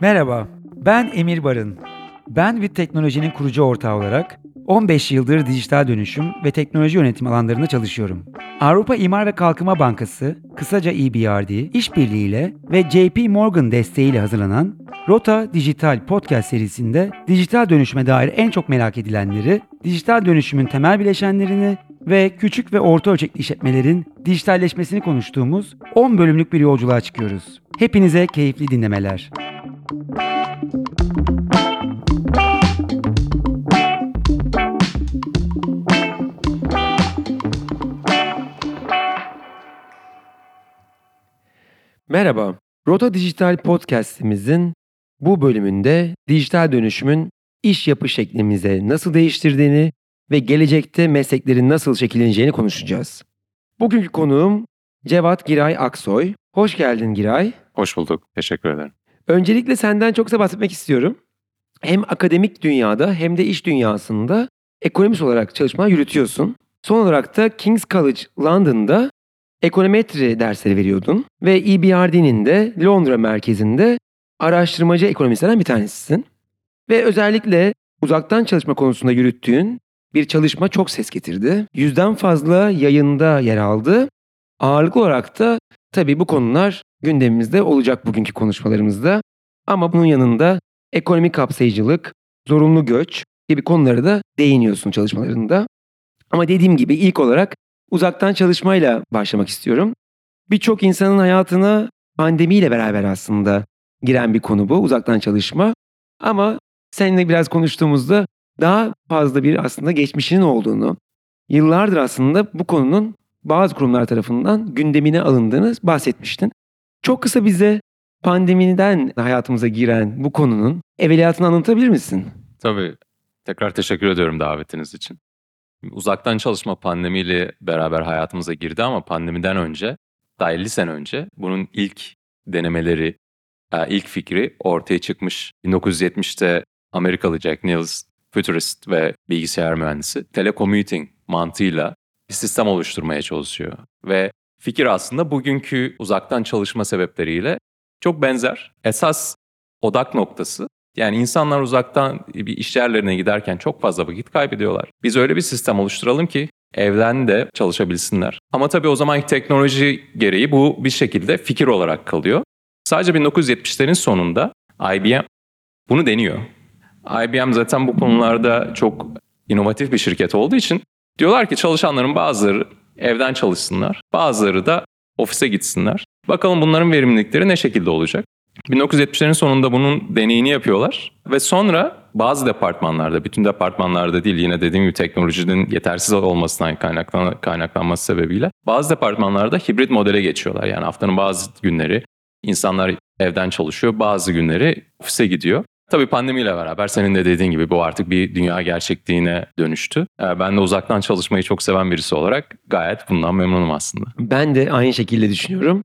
Merhaba, ben Emir Barın. Ben bir teknolojinin kurucu ortağı olarak 15 yıldır dijital dönüşüm ve teknoloji yönetim alanlarında çalışıyorum. Avrupa İmar ve Kalkınma Bankası, kısaca EBRD, işbirliğiyle ve JP Morgan desteğiyle hazırlanan Rota Dijital Podcast serisinde dijital dönüşüme dair en çok merak edilenleri, dijital dönüşümün temel bileşenlerini ve küçük ve orta ölçekli işletmelerin dijitalleşmesini konuştuğumuz 10 bölümlük bir yolculuğa çıkıyoruz. Hepinize keyifli dinlemeler. Merhaba, Rota Dijital Podcast'imizin bu bölümünde dijital dönüşümün iş yapı şeklimize nasıl değiştirdiğini ve gelecekte mesleklerin nasıl şekilleneceğini konuşacağız. Bugünkü konuğum Cevat Giray Aksoy. Hoş geldin Giray. Hoş bulduk. Teşekkür ederim. Öncelikle senden çok kısa bahsetmek istiyorum. Hem akademik dünyada hem de iş dünyasında ekonomist olarak çalışma yürütüyorsun. Son olarak da King's College London'da ekonometri dersleri veriyordun ve EBRD'nin de Londra merkezinde araştırmacı ekonomistlerden bir tanesisin. Ve özellikle uzaktan çalışma konusunda yürüttüğün bir çalışma çok ses getirdi. Yüzden fazla yayında yer aldı. Ağırlıklı olarak da tabii bu konular gündemimizde olacak bugünkü konuşmalarımızda. Ama bunun yanında ekonomik kapsayıcılık, zorunlu göç gibi konuları da değiniyorsun çalışmalarında. Ama dediğim gibi ilk olarak uzaktan çalışmayla başlamak istiyorum. Birçok insanın hayatına pandemiyle beraber aslında giren bir konu bu uzaktan çalışma. Ama seninle biraz konuştuğumuzda daha fazla bir aslında geçmişinin olduğunu, yıllardır aslında bu konunun bazı kurumlar tarafından gündemine alındığını bahsetmiştin. Çok kısa bize pandemiden hayatımıza giren bu konunun evveliyatını anlatabilir misin? Tabii. Tekrar teşekkür ediyorum davetiniz için. Uzaktan çalışma pandemiyle beraber hayatımıza girdi ama pandemiden önce, daha 50 sene önce bunun ilk denemeleri, e, ilk fikri ortaya çıkmış. 1970'te Amerikalı Jack Niels, futurist ve bilgisayar mühendisi, telecommuting mantığıyla bir sistem oluşturmaya çalışıyor. Ve fikir aslında bugünkü uzaktan çalışma sebepleriyle çok benzer. Esas odak noktası yani insanlar uzaktan bir iş yerlerine giderken çok fazla vakit kaybediyorlar. Biz öyle bir sistem oluşturalım ki evden de çalışabilsinler. Ama tabii o zamanki teknoloji gereği bu bir şekilde fikir olarak kalıyor. Sadece 1970'lerin sonunda IBM bunu deniyor. IBM zaten bu konularda çok inovatif bir şirket olduğu için diyorlar ki çalışanların bazıları evden çalışsınlar, bazıları da ofise gitsinler. Bakalım bunların verimlilikleri ne şekilde olacak? 1970'lerin sonunda bunun deneyini yapıyorlar ve sonra bazı departmanlarda, bütün departmanlarda değil yine dediğim gibi teknolojinin yetersiz olmasından kaynaklan kaynaklanması sebebiyle bazı departmanlarda hibrit modele geçiyorlar. Yani haftanın bazı günleri insanlar evden çalışıyor, bazı günleri ofise gidiyor. Tabii pandemiyle beraber senin de dediğin gibi bu artık bir dünya gerçekliğine dönüştü. Ee, ben de uzaktan çalışmayı çok seven birisi olarak gayet bundan memnunum aslında. Ben de aynı şekilde düşünüyorum.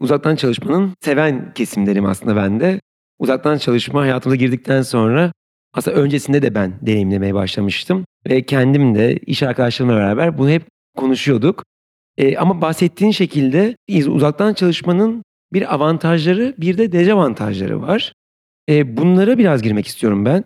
Uzaktan çalışmanın seven kesimlerim aslında ben de. Uzaktan çalışma hayatımıza girdikten sonra aslında öncesinde de ben deneyimlemeye başlamıştım. Ve kendim de iş arkadaşlarımla beraber bunu hep konuşuyorduk. Ee, ama bahsettiğin şekilde uzaktan çalışmanın bir avantajları bir de dezavantajları var. E, bunlara biraz girmek istiyorum ben.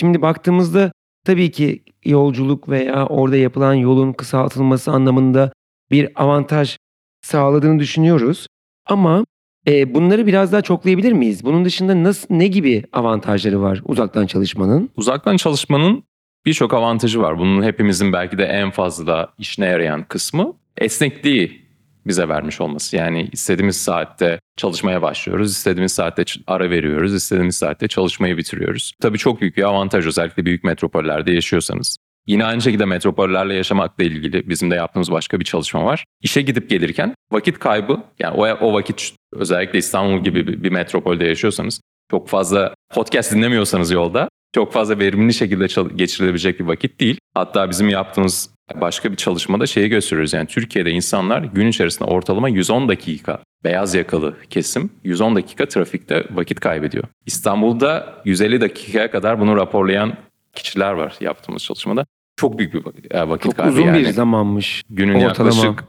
Şimdi baktığımızda tabii ki yolculuk veya orada yapılan yolun kısaltılması anlamında bir avantaj sağladığını düşünüyoruz. Ama e, bunları biraz daha çoklayabilir miyiz? Bunun dışında nasıl ne gibi avantajları var uzaktan çalışmanın? Uzaktan çalışmanın birçok avantajı var. Bunun hepimizin belki de en fazla işine yarayan kısmı esnekliği bize vermiş olması. Yani istediğimiz saatte çalışmaya başlıyoruz, istediğimiz saatte ara veriyoruz, istediğimiz saatte çalışmayı bitiriyoruz. Tabii çok büyük bir avantaj özellikle büyük metropollerde yaşıyorsanız. Yine aynı şekilde metropollerle yaşamakla ilgili bizim de yaptığımız başka bir çalışma var. İşe gidip gelirken vakit kaybı, yani o, o vakit özellikle İstanbul gibi bir, bir metropolde yaşıyorsanız çok fazla podcast dinlemiyorsanız yolda çok fazla verimli şekilde geçirilebilecek bir vakit değil. Hatta bizim yaptığımız başka bir çalışmada şeyi gösteriyoruz. Yani Türkiye'de insanlar gün içerisinde ortalama 110 dakika beyaz yakalı kesim 110 dakika trafikte vakit kaybediyor. İstanbul'da 150 dakikaya kadar bunu raporlayan kişiler var yaptığımız çalışmada. Çok büyük bir vakit Çok kaybı. uzun yani. bir zamanmış. Günün ortalama. yaklaşık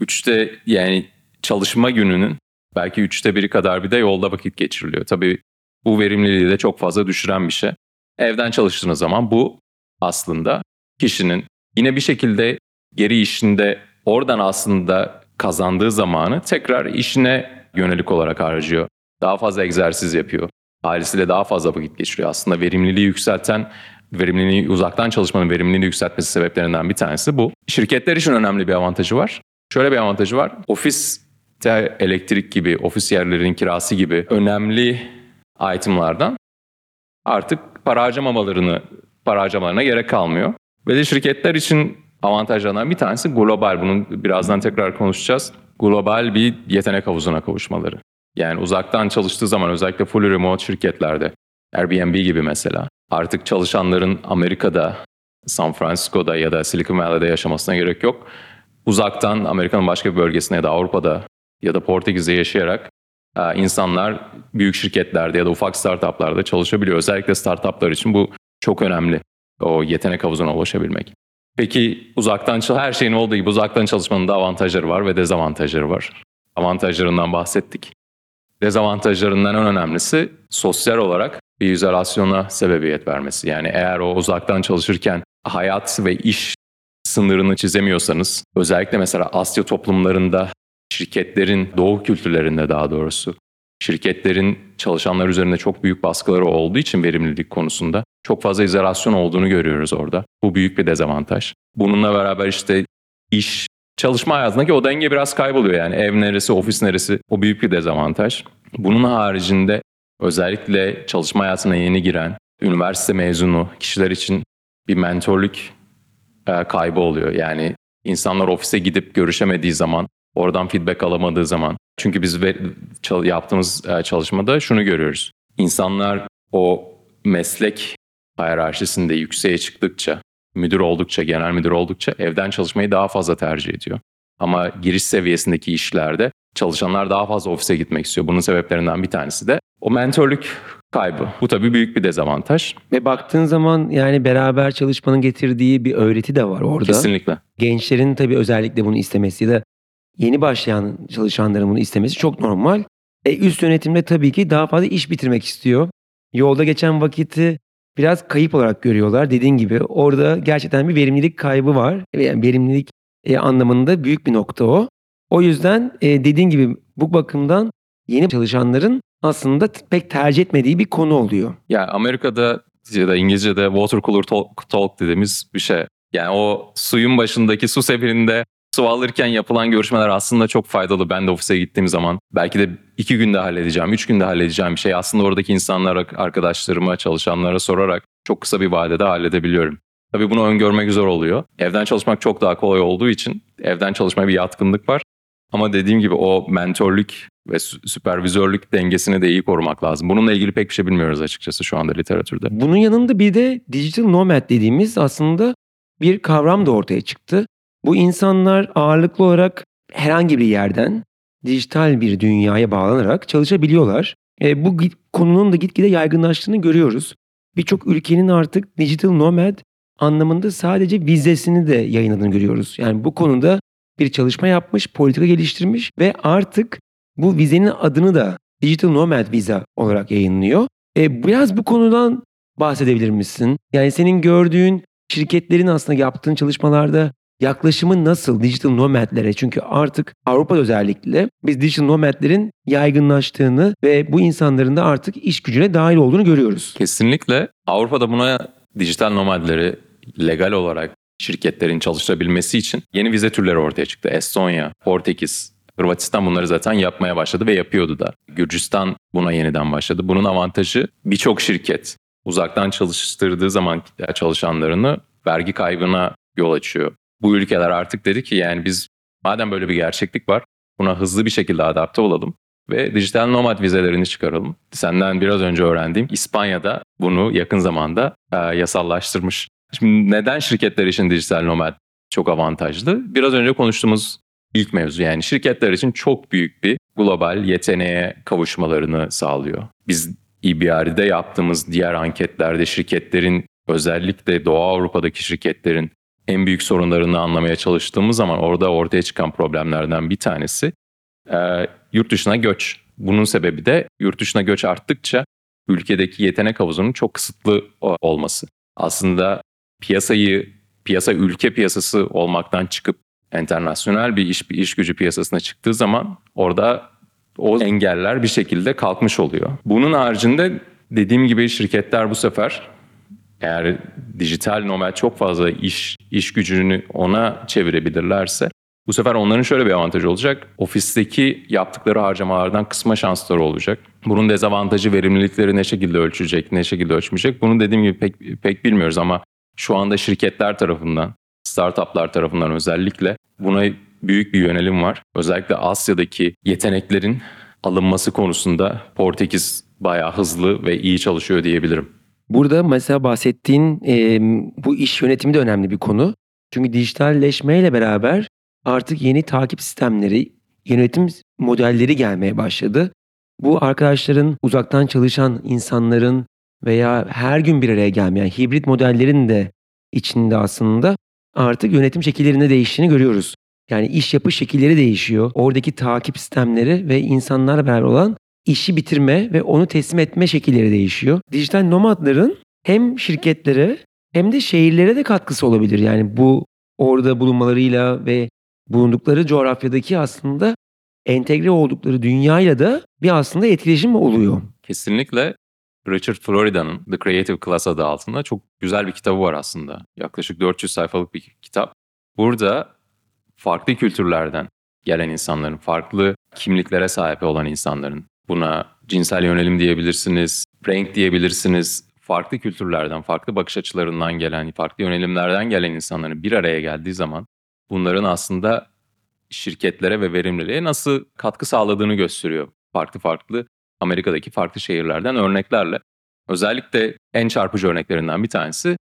3'te yani çalışma gününün belki üçte biri kadar bir de yolda vakit geçiriliyor. Tabii bu verimliliği de çok fazla düşüren bir şey. Evden çalıştığınız zaman bu aslında kişinin yine bir şekilde geri işinde oradan aslında kazandığı zamanı tekrar işine yönelik olarak harcıyor. Daha fazla egzersiz yapıyor. Ailesiyle daha fazla vakit geçiriyor. Aslında verimliliği yükselten, verimliliği uzaktan çalışmanın verimliliğini yükseltmesi sebeplerinden bir tanesi bu. Şirketler için önemli bir avantajı var. Şöyle bir avantajı var. Ofiste elektrik gibi, ofis yerlerinin kirası gibi önemli itemlardan artık para harcamamalarını, para harcamalarına gerek kalmıyor. De şirketler için avantajlarından bir tanesi global. Bunun birazdan tekrar konuşacağız. Global bir yetenek havuzuna kavuşmaları. Yani uzaktan çalıştığı zaman özellikle full remote şirketlerde, Airbnb gibi mesela artık çalışanların Amerika'da, San Francisco'da ya da Silicon Valley'de yaşamasına gerek yok. Uzaktan Amerika'nın başka bir bölgesine ya da Avrupa'da ya da Portekiz'de yaşayarak e, insanlar büyük şirketlerde ya da ufak startuplarda çalışabiliyor. Özellikle startuplar için bu çok önemli. O yetenek havuzuna ulaşabilmek. Peki uzaktan her şeyin olduğu gibi uzaktan çalışmanın da avantajları var ve dezavantajları var. Avantajlarından bahsettik. Dezavantajlarından en önemlisi sosyal olarak bir izolasyona sebebiyet vermesi. Yani eğer o uzaktan çalışırken hayat ve iş sınırını çizemiyorsanız özellikle mesela Asya toplumlarında şirketlerin doğu kültürlerinde daha doğrusu şirketlerin çalışanlar üzerinde çok büyük baskıları olduğu için verimlilik konusunda çok fazla izolasyon olduğunu görüyoruz orada. Bu büyük bir dezavantaj. Bununla beraber işte iş, çalışma hayatındaki o denge biraz kayboluyor yani ev neresi, ofis neresi o büyük bir dezavantaj. Bunun haricinde özellikle çalışma hayatına yeni giren, üniversite mezunu kişiler için bir mentorluk e, kaybı oluyor. Yani insanlar ofise gidip görüşemediği zaman, oradan feedback alamadığı zaman. Çünkü biz yaptığımız e, çalışmada şunu görüyoruz. İnsanlar o meslek hiyerarşisinde yükseğe çıktıkça, müdür oldukça, genel müdür oldukça evden çalışmayı daha fazla tercih ediyor. Ama giriş seviyesindeki işlerde çalışanlar daha fazla ofise gitmek istiyor. Bunun sebeplerinden bir tanesi de o mentorluk kaybı. Bu tabii büyük bir dezavantaj. Ve baktığın zaman yani beraber çalışmanın getirdiği bir öğreti de var orada. Kesinlikle. Gençlerin tabii özellikle bunu istemesi ya da yeni başlayan çalışanların bunu istemesi çok normal. E, üst yönetimde tabii ki daha fazla iş bitirmek istiyor. Yolda geçen vakiti biraz kayıp olarak görüyorlar. Dediğin gibi orada gerçekten bir verimlilik kaybı var. Yani verimlilik e, anlamında büyük bir nokta o. O yüzden e, dediğin gibi bu bakımdan yeni çalışanların aslında pek tercih etmediği bir konu oluyor. Ya Amerika'da ya da İngilizce'de water cooler talk, talk dediğimiz bir şey. Yani o suyun başındaki su seferinde su alırken yapılan görüşmeler aslında çok faydalı. Ben de ofise gittiğim zaman belki de iki günde halledeceğim, üç günde halledeceğim bir şey. Aslında oradaki insanlara, arkadaşlarıma, çalışanlara sorarak çok kısa bir vadede halledebiliyorum. Tabii bunu öngörmek zor oluyor. Evden çalışmak çok daha kolay olduğu için evden çalışmaya bir yatkınlık var. Ama dediğim gibi o mentorluk ve süpervizörlük dengesini de iyi korumak lazım. Bununla ilgili pek bir şey bilmiyoruz açıkçası şu anda literatürde. Bunun yanında bir de digital nomad dediğimiz aslında bir kavram da ortaya çıktı. Bu insanlar ağırlıklı olarak herhangi bir yerden dijital bir dünyaya bağlanarak çalışabiliyorlar. E, bu konunun da gitgide yaygınlaştığını görüyoruz. Birçok ülkenin artık digital nomad anlamında sadece vizesini de yayınladığını görüyoruz. Yani bu konuda bir çalışma yapmış, politika geliştirmiş ve artık bu vizenin adını da Digital Nomad Visa olarak yayınlıyor. E, biraz bu konudan bahsedebilir misin? Yani senin gördüğün şirketlerin aslında yaptığın çalışmalarda yaklaşımı nasıl digital nomadlere? Çünkü artık Avrupa'da özellikle biz digital nomadlerin yaygınlaştığını ve bu insanların da artık iş gücüne dahil olduğunu görüyoruz. Kesinlikle. Avrupa'da buna dijital nomadleri legal olarak şirketlerin çalışabilmesi için yeni vize türleri ortaya çıktı. Estonya, Portekiz, Hırvatistan bunları zaten yapmaya başladı ve yapıyordu da. Gürcistan buna yeniden başladı. Bunun avantajı birçok şirket uzaktan çalıştırdığı zaman çalışanlarını vergi kaybına yol açıyor. Bu ülkeler artık dedi ki yani biz madem böyle bir gerçeklik var buna hızlı bir şekilde adapte olalım ve dijital nomad vizelerini çıkaralım. Senden biraz önce öğrendiğim İspanya'da bunu yakın zamanda e, yasallaştırmış. Şimdi neden şirketler için dijital nomad çok avantajlı? Biraz önce konuştuğumuz ilk mevzu yani şirketler için çok büyük bir global yeteneğe kavuşmalarını sağlıyor. Biz EBR'de yaptığımız diğer anketlerde şirketlerin özellikle Doğu Avrupa'daki şirketlerin en büyük sorunlarını anlamaya çalıştığımız zaman orada ortaya çıkan problemlerden bir tanesi e, yurt dışına göç. Bunun sebebi de yurt dışına göç arttıkça ülkedeki yetenek havuzunun çok kısıtlı olması. Aslında piyasayı, piyasa ülke piyasası olmaktan çıkıp internasyonel bir iş bir iş gücü piyasasına çıktığı zaman orada o engeller bir şekilde kalkmış oluyor. Bunun haricinde dediğim gibi şirketler bu sefer eğer dijital nomad çok fazla iş iş gücünü ona çevirebilirlerse bu sefer onların şöyle bir avantajı olacak. Ofisteki yaptıkları harcamalardan kısma şansları olacak. Bunun dezavantajı verimlilikleri ne şekilde ölçecek, ne şekilde ölçmeyecek. Bunu dediğim gibi pek, pek bilmiyoruz ama şu anda şirketler tarafından, startuplar tarafından özellikle buna büyük bir yönelim var. Özellikle Asya'daki yeteneklerin alınması konusunda Portekiz bayağı hızlı ve iyi çalışıyor diyebilirim. Burada mesela bahsettiğin e, bu iş yönetimi de önemli bir konu. Çünkü dijitalleşmeyle beraber artık yeni takip sistemleri, yönetim modelleri gelmeye başladı. Bu arkadaşların uzaktan çalışan insanların veya her gün bir araya gelmeyen hibrit modellerin de içinde aslında artık yönetim şekillerinde değiştiğini görüyoruz. Yani iş yapış şekilleri değişiyor. Oradaki takip sistemleri ve insanlarla beraber olan işi bitirme ve onu teslim etme şekilleri değişiyor. Dijital nomadların hem şirketlere hem de şehirlere de katkısı olabilir. Yani bu orada bulunmalarıyla ve bulundukları coğrafyadaki aslında entegre oldukları dünyayla da bir aslında etkileşim oluyor. Kesinlikle Richard Florida'nın The Creative Class adı altında çok güzel bir kitabı var aslında. Yaklaşık 400 sayfalık bir kitap. Burada farklı kültürlerden gelen insanların, farklı kimliklere sahip olan insanların, buna cinsel yönelim diyebilirsiniz, renk diyebilirsiniz, farklı kültürlerden, farklı bakış açılarından gelen, farklı yönelimlerden gelen insanların bir araya geldiği zaman bunların aslında şirketlere ve verimliliğe nasıl katkı sağladığını gösteriyor. Farklı farklı Amerika'daki farklı şehirlerden örneklerle. Özellikle en çarpıcı örneklerinden bir tanesi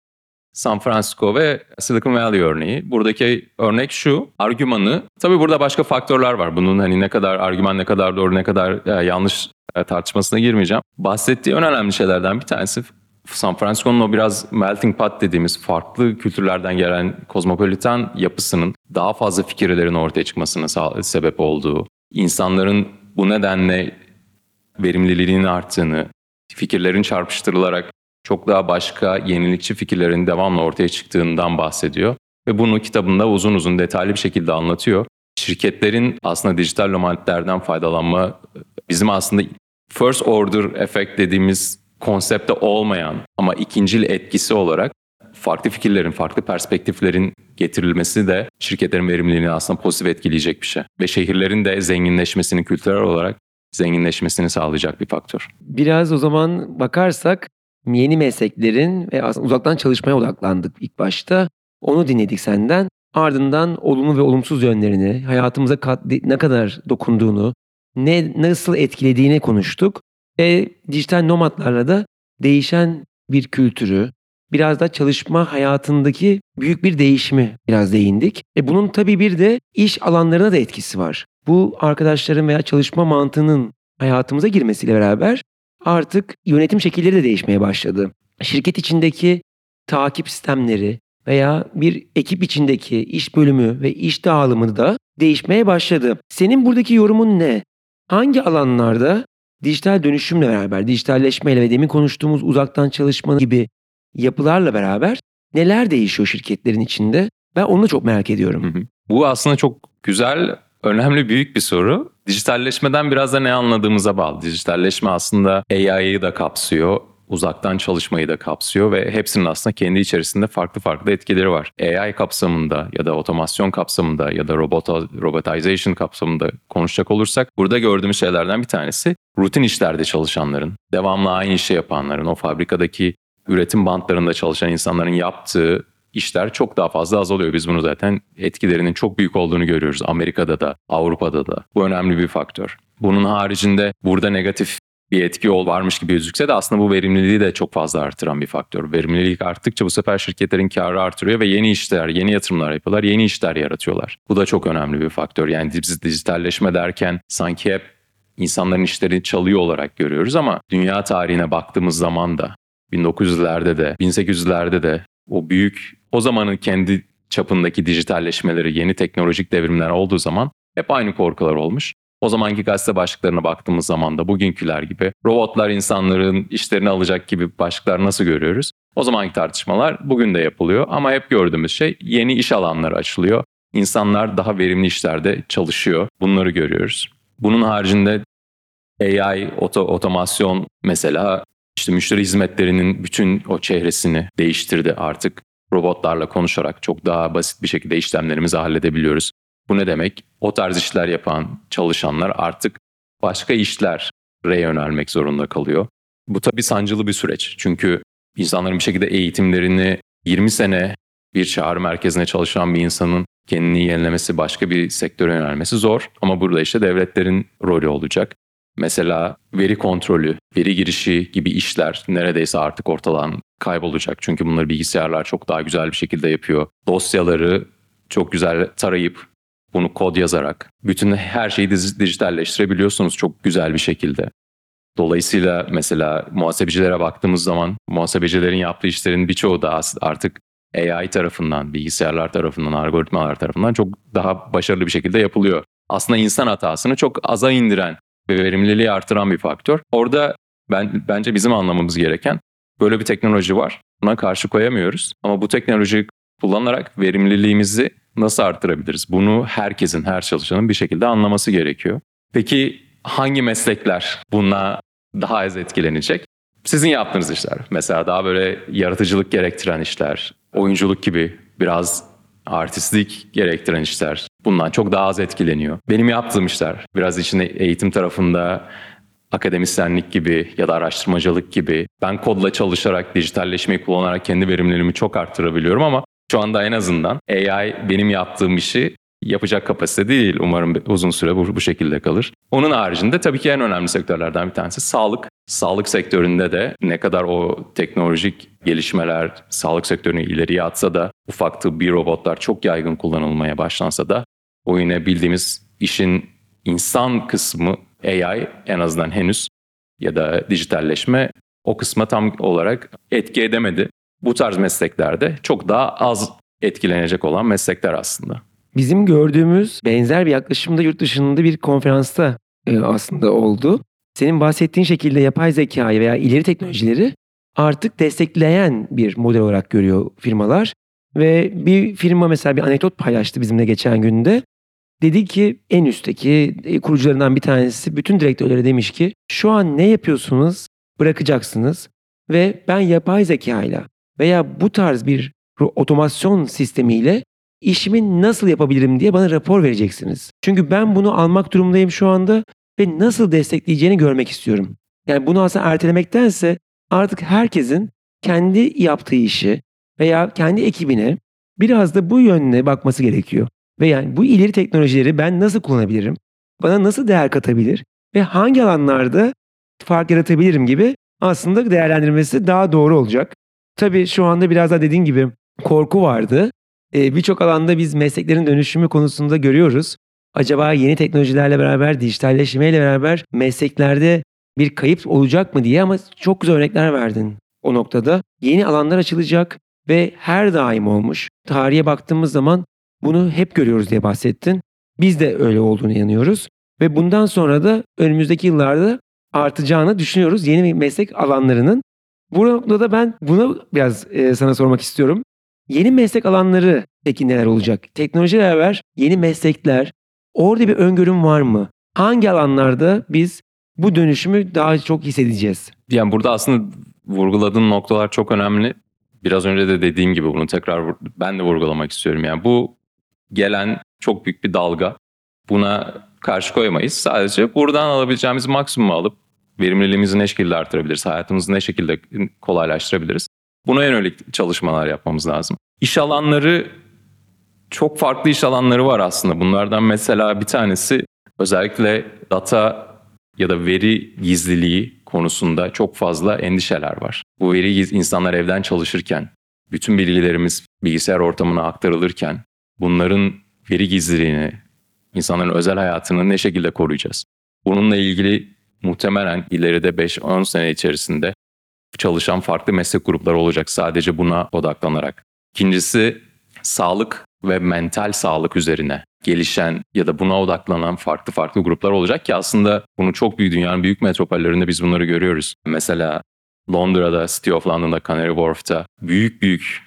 San Francisco ve Silicon Valley örneği. Buradaki örnek şu, argümanı, tabii burada başka faktörler var. Bunun hani ne kadar argüman ne kadar doğru ne kadar e, yanlış e, tartışmasına girmeyeceğim. Bahsettiği en önemli şeylerden bir tanesi San Francisco'nun o biraz melting pot dediğimiz farklı kültürlerden gelen kozmopolitan yapısının daha fazla fikirlerin ortaya çıkmasına sebep olduğu, insanların bu nedenle verimliliğinin arttığını, fikirlerin çarpıştırılarak çok daha başka yenilikçi fikirlerin devamlı ortaya çıktığından bahsediyor. Ve bunu kitabında uzun uzun detaylı bir şekilde anlatıyor. Şirketlerin aslında dijital nomadlerden faydalanma bizim aslında first order effect dediğimiz konsepte olmayan ama ikincil etkisi olarak farklı fikirlerin, farklı perspektiflerin getirilmesi de şirketlerin verimliliğini aslında pozitif etkileyecek bir şey. Ve şehirlerin de zenginleşmesini kültürel olarak zenginleşmesini sağlayacak bir faktör. Biraz o zaman bakarsak yeni mesleklerin ve aslında uzaktan çalışmaya odaklandık ilk başta. Onu dinledik senden. Ardından olumlu ve olumsuz yönlerini, hayatımıza kat, ne kadar dokunduğunu, ne nasıl etkilediğini konuştuk. Ve dijital nomadlarla da değişen bir kültürü, biraz da çalışma hayatındaki büyük bir değişimi biraz değindik. E bunun tabii bir de iş alanlarına da etkisi var. Bu arkadaşların veya çalışma mantığının hayatımıza girmesiyle beraber artık yönetim şekilleri de değişmeye başladı. Şirket içindeki takip sistemleri veya bir ekip içindeki iş bölümü ve iş dağılımı da değişmeye başladı. Senin buradaki yorumun ne? Hangi alanlarda dijital dönüşümle beraber, dijitalleşmeyle ve demin konuştuğumuz uzaktan çalışma gibi yapılarla beraber neler değişiyor şirketlerin içinde? Ben onu da çok merak ediyorum. Bu aslında çok güzel, önemli, büyük bir soru. Dijitalleşmeden biraz da ne anladığımıza bağlı. Dijitalleşme aslında AI'yi da kapsıyor, uzaktan çalışmayı da kapsıyor ve hepsinin aslında kendi içerisinde farklı farklı etkileri var. AI kapsamında ya da otomasyon kapsamında ya da robot robotization kapsamında konuşacak olursak burada gördüğümüz şeylerden bir tanesi rutin işlerde çalışanların, devamlı aynı işi yapanların, o fabrikadaki üretim bantlarında çalışan insanların yaptığı işler çok daha fazla azalıyor. Biz bunu zaten etkilerinin çok büyük olduğunu görüyoruz. Amerika'da da, Avrupa'da da. Bu önemli bir faktör. Bunun haricinde burada negatif bir etki ol varmış gibi gözükse de aslında bu verimliliği de çok fazla artıran bir faktör. Verimlilik arttıkça bu sefer şirketlerin karı artırıyor ve yeni işler, yeni yatırımlar yapıyorlar, yeni işler yaratıyorlar. Bu da çok önemli bir faktör. Yani biz dijitalleşme derken sanki hep insanların işlerini çalıyor olarak görüyoruz ama dünya tarihine baktığımız zaman da 1900'lerde de 1800'lerde de o büyük o zamanın kendi çapındaki dijitalleşmeleri, yeni teknolojik devrimler olduğu zaman hep aynı korkular olmuş. O zamanki gazete başlıklarına baktığımız zaman da bugünküler gibi robotlar insanların işlerini alacak gibi başlıklar nasıl görüyoruz? O zamanki tartışmalar bugün de yapılıyor ama hep gördüğümüz şey yeni iş alanları açılıyor. İnsanlar daha verimli işlerde çalışıyor. Bunları görüyoruz. Bunun haricinde AI, oto, otomasyon mesela işte müşteri hizmetlerinin bütün o çehresini değiştirdi artık. Robotlarla konuşarak çok daha basit bir şekilde işlemlerimizi halledebiliyoruz. Bu ne demek? O tarz işler yapan çalışanlar artık başka işlere yönelmek zorunda kalıyor. Bu tabii sancılı bir süreç. Çünkü insanların bir şekilde eğitimlerini 20 sene bir çağrı merkezine çalışan bir insanın kendini yenilemesi, başka bir sektöre yönelmesi zor. Ama burada işte devletlerin rolü olacak. Mesela veri kontrolü, veri girişi gibi işler neredeyse artık ortadan kaybolacak. Çünkü bunları bilgisayarlar çok daha güzel bir şekilde yapıyor. Dosyaları çok güzel tarayıp bunu kod yazarak bütün her şeyi dijitalleştirebiliyorsunuz çok güzel bir şekilde. Dolayısıyla mesela muhasebecilere baktığımız zaman muhasebecilerin yaptığı işlerin birçoğu da artık AI tarafından, bilgisayarlar tarafından, algoritmalar tarafından çok daha başarılı bir şekilde yapılıyor. Aslında insan hatasını çok aza indiren ve verimliliği artıran bir faktör. Orada ben bence bizim anlamamız gereken böyle bir teknoloji var. Buna karşı koyamıyoruz. Ama bu teknolojiyi kullanarak verimliliğimizi nasıl arttırabiliriz? Bunu herkesin, her çalışanın bir şekilde anlaması gerekiyor. Peki hangi meslekler buna daha az etkilenecek? Sizin yaptığınız işler. Mesela daha böyle yaratıcılık gerektiren işler, oyunculuk gibi biraz artistlik gerektiren işler bundan çok daha az etkileniyor. Benim yaptığım işler biraz içinde eğitim tarafında akademisyenlik gibi ya da araştırmacılık gibi ben kodla çalışarak, dijitalleşmeyi kullanarak kendi verimliliğimi çok arttırabiliyorum ama şu anda en azından AI benim yaptığım işi yapacak kapasite değil. Umarım uzun süre bu, bu şekilde kalır. Onun haricinde tabii ki en önemli sektörlerden bir tanesi sağlık. Sağlık sektöründe de ne kadar o teknolojik gelişmeler sağlık sektörünü ileriye atsa da ufak tıbbi robotlar çok yaygın kullanılmaya başlansa da o yine bildiğimiz işin insan kısmı AI en azından henüz ya da dijitalleşme o kısma tam olarak etki edemedi. Bu tarz mesleklerde çok daha az etkilenecek olan meslekler aslında. Bizim gördüğümüz benzer bir yaklaşımda yurt dışında bir konferansta e, aslında oldu. Senin bahsettiğin şekilde yapay zekayı veya ileri teknolojileri artık destekleyen bir model olarak görüyor firmalar. Ve bir firma mesela bir anekdot paylaştı bizimle geçen günde. Dedi ki en üstteki e, kurucularından bir tanesi bütün direktörlere demiş ki şu an ne yapıyorsunuz bırakacaksınız ve ben yapay zekayla veya bu tarz bir otomasyon sistemiyle işimi nasıl yapabilirim diye bana rapor vereceksiniz. Çünkü ben bunu almak durumundayım şu anda ve nasıl destekleyeceğini görmek istiyorum. Yani bunu aslında ertelemektense artık herkesin kendi yaptığı işi veya kendi ekibine biraz da bu yönüne bakması gerekiyor. Ve yani bu ileri teknolojileri ben nasıl kullanabilirim? Bana nasıl değer katabilir? Ve hangi alanlarda fark yaratabilirim gibi aslında değerlendirmesi daha doğru olacak. Tabii şu anda biraz daha dediğin gibi korku vardı. Ee, Birçok alanda biz mesleklerin dönüşümü konusunda görüyoruz. Acaba yeni teknolojilerle beraber, dijitalleşmeyle beraber mesleklerde bir kayıp olacak mı diye ama çok güzel örnekler verdin o noktada. Yeni alanlar açılacak ve her daim olmuş. Tarihe baktığımız zaman bunu hep görüyoruz diye bahsettin. Biz de öyle olduğunu inanıyoruz. Ve bundan sonra da önümüzdeki yıllarda artacağını düşünüyoruz yeni meslek alanlarının. Bu noktada ben bunu biraz e, sana sormak istiyorum. Yeni meslek alanları peki neler olacak? Teknolojiyle beraber yeni meslekler, orada bir öngörüm var mı? Hangi alanlarda biz bu dönüşümü daha çok hissedeceğiz? Yani burada aslında vurguladığın noktalar çok önemli. Biraz önce de dediğim gibi bunu tekrar ben de vurgulamak istiyorum. Yani bu gelen çok büyük bir dalga. Buna karşı koyamayız. Sadece buradan alabileceğimiz maksimumu alıp verimliliğimizi ne şekilde artırabiliriz, hayatımızı ne şekilde kolaylaştırabiliriz. Buna yönelik çalışmalar yapmamız lazım. İş alanları çok farklı iş alanları var aslında. Bunlardan mesela bir tanesi özellikle data ya da veri gizliliği konusunda çok fazla endişeler var. Bu veri insanlar evden çalışırken, bütün bilgilerimiz bilgisayar ortamına aktarılırken bunların veri gizliliğini, insanların özel hayatını ne şekilde koruyacağız? Bununla ilgili muhtemelen ileride 5-10 sene içerisinde çalışan farklı meslek grupları olacak sadece buna odaklanarak. İkincisi sağlık ve mental sağlık üzerine gelişen ya da buna odaklanan farklı farklı gruplar olacak ki aslında bunu çok büyük dünyanın büyük metropollerinde biz bunları görüyoruz. Mesela Londra'da, City of London'da, Canary Wharf'ta büyük büyük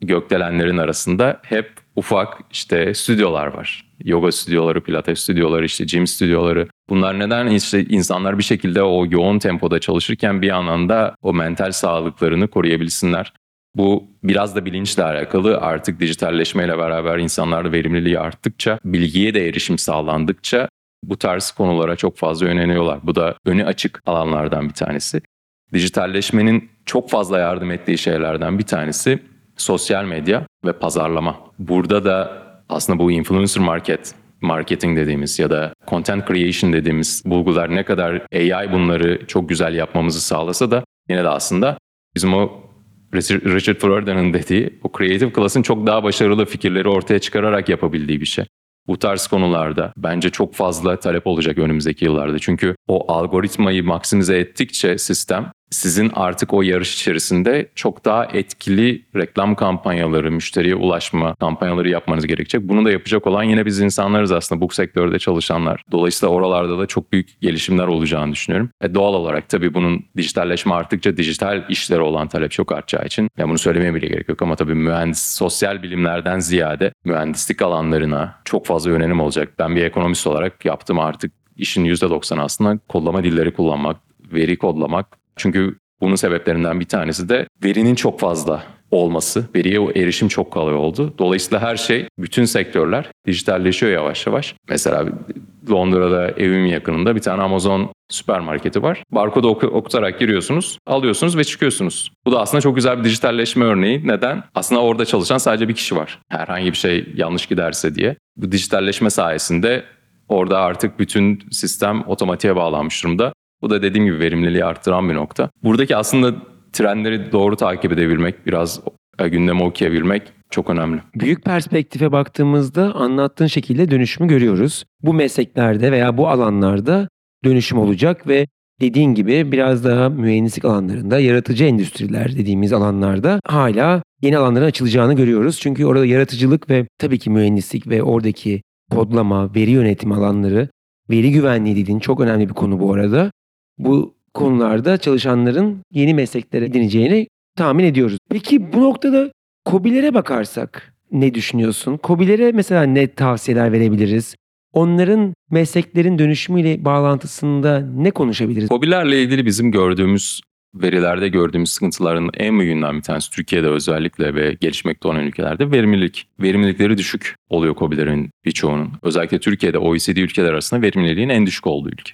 gökdelenlerin arasında hep ufak işte stüdyolar var. Yoga stüdyoları, pilates stüdyoları, işte gym stüdyoları. Bunlar neden işte insanlar bir şekilde o yoğun tempoda çalışırken bir yandan da o mental sağlıklarını koruyabilsinler. Bu biraz da bilinçle alakalı artık dijitalleşmeyle beraber insanlarda verimliliği arttıkça, bilgiye de erişim sağlandıkça bu tarz konulara çok fazla yöneliyorlar. Bu da önü açık alanlardan bir tanesi. Dijitalleşmenin çok fazla yardım ettiği şeylerden bir tanesi sosyal medya ve pazarlama. Burada da aslında bu influencer market, marketing dediğimiz ya da content creation dediğimiz bulgular ne kadar AI bunları çok güzel yapmamızı sağlasa da yine de aslında bizim o Richard Floridan'ın dediği o creative class'ın çok daha başarılı fikirleri ortaya çıkararak yapabildiği bir şey. Bu tarz konularda bence çok fazla talep olacak önümüzdeki yıllarda. Çünkü o algoritmayı maksimize ettikçe sistem sizin artık o yarış içerisinde çok daha etkili reklam kampanyaları, müşteriye ulaşma kampanyaları yapmanız gerekecek. Bunu da yapacak olan yine biz insanlarız aslında bu sektörde çalışanlar. Dolayısıyla oralarda da çok büyük gelişimler olacağını düşünüyorum. E doğal olarak tabii bunun dijitalleşme arttıkça dijital işlere olan talep çok artacağı için ya bunu söylemeye bile gerek yok ama tabii mühendis sosyal bilimlerden ziyade mühendislik alanlarına çok fazla yönelim olacak. Ben bir ekonomist olarak yaptım artık işin %90 aslında kodlama dilleri kullanmak, veri kodlamak çünkü bunun sebeplerinden bir tanesi de verinin çok fazla olması. Veriye erişim çok kolay oldu. Dolayısıyla her şey, bütün sektörler dijitalleşiyor yavaş yavaş. Mesela Londra'da evimin yakınında bir tane Amazon süpermarketi var. Barkodu oku- okutarak giriyorsunuz, alıyorsunuz ve çıkıyorsunuz. Bu da aslında çok güzel bir dijitalleşme örneği. Neden? Aslında orada çalışan sadece bir kişi var. Herhangi bir şey yanlış giderse diye. Bu dijitalleşme sayesinde orada artık bütün sistem otomatiğe bağlanmış durumda. Bu da dediğim gibi verimliliği arttıran bir nokta. Buradaki aslında trendleri doğru takip edebilmek, biraz e, gündeme okuyabilmek çok önemli. Büyük perspektife baktığımızda anlattığın şekilde dönüşümü görüyoruz. Bu mesleklerde veya bu alanlarda dönüşüm olacak ve dediğin gibi biraz daha mühendislik alanlarında, yaratıcı endüstriler dediğimiz alanlarda hala yeni alanların açılacağını görüyoruz. Çünkü orada yaratıcılık ve tabii ki mühendislik ve oradaki kodlama, veri yönetimi alanları, veri güvenliği dediğin çok önemli bir konu bu arada bu konularda çalışanların yeni mesleklere edineceğini tahmin ediyoruz. Peki bu noktada COBİ'lere bakarsak ne düşünüyorsun? COBİ'lere mesela ne tavsiyeler verebiliriz? Onların mesleklerin dönüşümüyle bağlantısında ne konuşabiliriz? COBİ'lerle ilgili bizim gördüğümüz verilerde gördüğümüz sıkıntıların en büyüğünden bir tanesi Türkiye'de özellikle ve gelişmekte olan ülkelerde verimlilik. Verimlilikleri düşük oluyor COBİ'lerin birçoğunun. Özellikle Türkiye'de OECD ülkeler arasında verimliliğin en düşük olduğu ülke.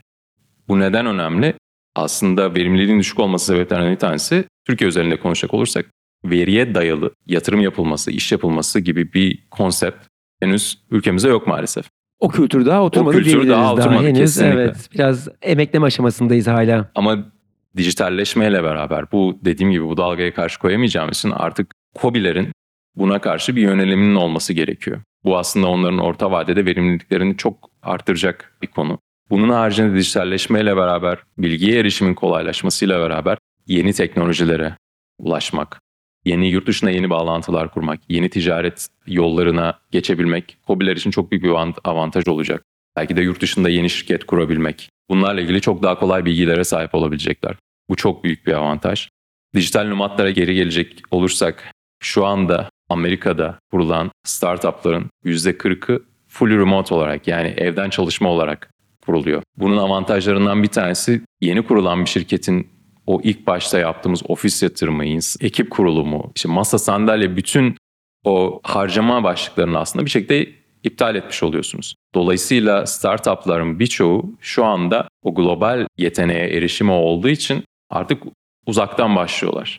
Bu neden önemli? Aslında verimliliğin düşük olması sebeplerinden bir tanesi Türkiye üzerinde konuşacak olursak veriye dayalı yatırım yapılması, iş yapılması gibi bir konsept henüz ülkemizde yok maalesef. O kültür daha oturmadı o kültür daha oturmadı henüz. kesinlikle. Evet, biraz emekleme aşamasındayız hala. Ama dijitalleşmeyle beraber bu dediğim gibi bu dalgaya karşı koyamayacağımız için artık COBİ'lerin buna karşı bir yöneliminin olması gerekiyor. Bu aslında onların orta vadede verimliliklerini çok arttıracak bir konu. Bunun haricinde dijitalleşmeyle beraber, bilgiye erişimin kolaylaşmasıyla beraber yeni teknolojilere ulaşmak, yeni yurt dışına yeni bağlantılar kurmak, yeni ticaret yollarına geçebilmek COBİ'ler için çok büyük bir avantaj olacak. Belki de yurt dışında yeni şirket kurabilmek. Bunlarla ilgili çok daha kolay bilgilere sahip olabilecekler. Bu çok büyük bir avantaj. Dijital nomadlara geri gelecek olursak şu anda Amerika'da kurulan startupların %40'ı full remote olarak yani evden çalışma olarak kuruluyor. Bunun avantajlarından bir tanesi yeni kurulan bir şirketin o ilk başta yaptığımız ofis yatırımı, ekip kurulumu, işte masa sandalye bütün o harcama başlıklarını aslında bir şekilde iptal etmiş oluyorsunuz. Dolayısıyla startupların birçoğu şu anda o global yeteneğe erişimi olduğu için artık uzaktan başlıyorlar.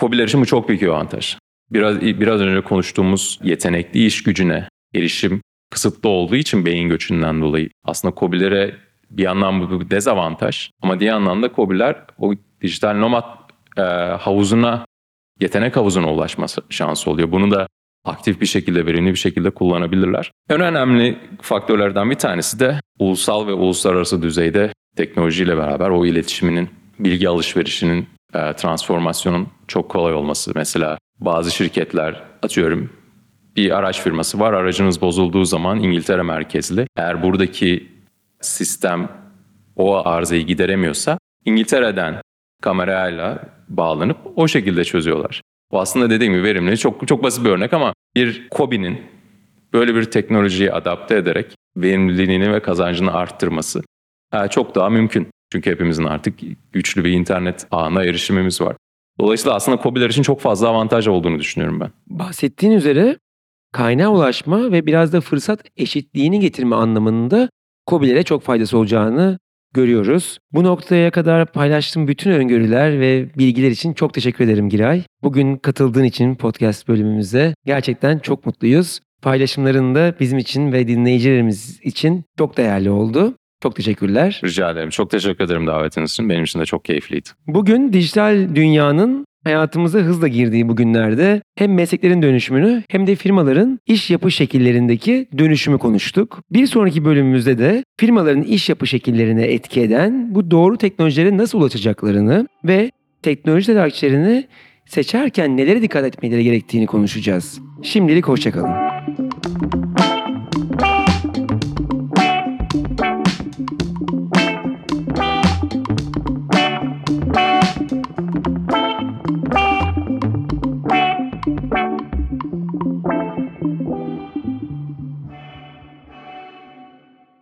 COBİ'ler için bu çok büyük bir avantaj. Biraz, biraz önce konuştuğumuz yetenekli iş gücüne erişim kısıtlı olduğu için beyin göçünden dolayı aslında COBİ'lere bir yandan bu bir dezavantaj ama diğer yandan da COBİ'ler o dijital nomad e, havuzuna, yetenek havuzuna ulaşma şansı oluyor. Bunu da aktif bir şekilde, verimli bir şekilde kullanabilirler. En önemli faktörlerden bir tanesi de ulusal ve uluslararası düzeyde teknolojiyle beraber o iletişiminin, bilgi alışverişinin, e, transformasyonun çok kolay olması. Mesela bazı şirketler atıyorum bir araç firması var. Aracınız bozulduğu zaman İngiltere merkezli. Eğer buradaki sistem o arızayı gideremiyorsa İngiltere'den kamerayla bağlanıp o şekilde çözüyorlar. Bu aslında dediğim gibi verimli. Çok çok basit bir örnek ama bir Kobi'nin böyle bir teknolojiyi adapte ederek verimliliğini ve kazancını arttırması e, çok daha mümkün. Çünkü hepimizin artık güçlü bir internet ağına erişimimiz var. Dolayısıyla aslında Kobiler için çok fazla avantaj olduğunu düşünüyorum ben. Bahsettiğin üzere kaynağa ulaşma ve biraz da fırsat eşitliğini getirme anlamında COBİ'lere çok faydası olacağını görüyoruz. Bu noktaya kadar paylaştığım bütün öngörüler ve bilgiler için çok teşekkür ederim Giray. Bugün katıldığın için podcast bölümümüze gerçekten çok mutluyuz. Paylaşımların da bizim için ve dinleyicilerimiz için çok değerli oldu. Çok teşekkürler. Rica ederim. Çok teşekkür ederim davetiniz için. Benim için de çok keyifliydi. Bugün dijital dünyanın hayatımıza hızla girdiği bugünlerde hem mesleklerin dönüşümünü hem de firmaların iş yapı şekillerindeki dönüşümü konuştuk. Bir sonraki bölümümüzde de firmaların iş yapı şekillerine etki eden bu doğru teknolojilere nasıl ulaşacaklarını ve teknoloji tedarikçilerini seçerken nelere dikkat etmeleri gerektiğini konuşacağız. Şimdilik hoşçakalın.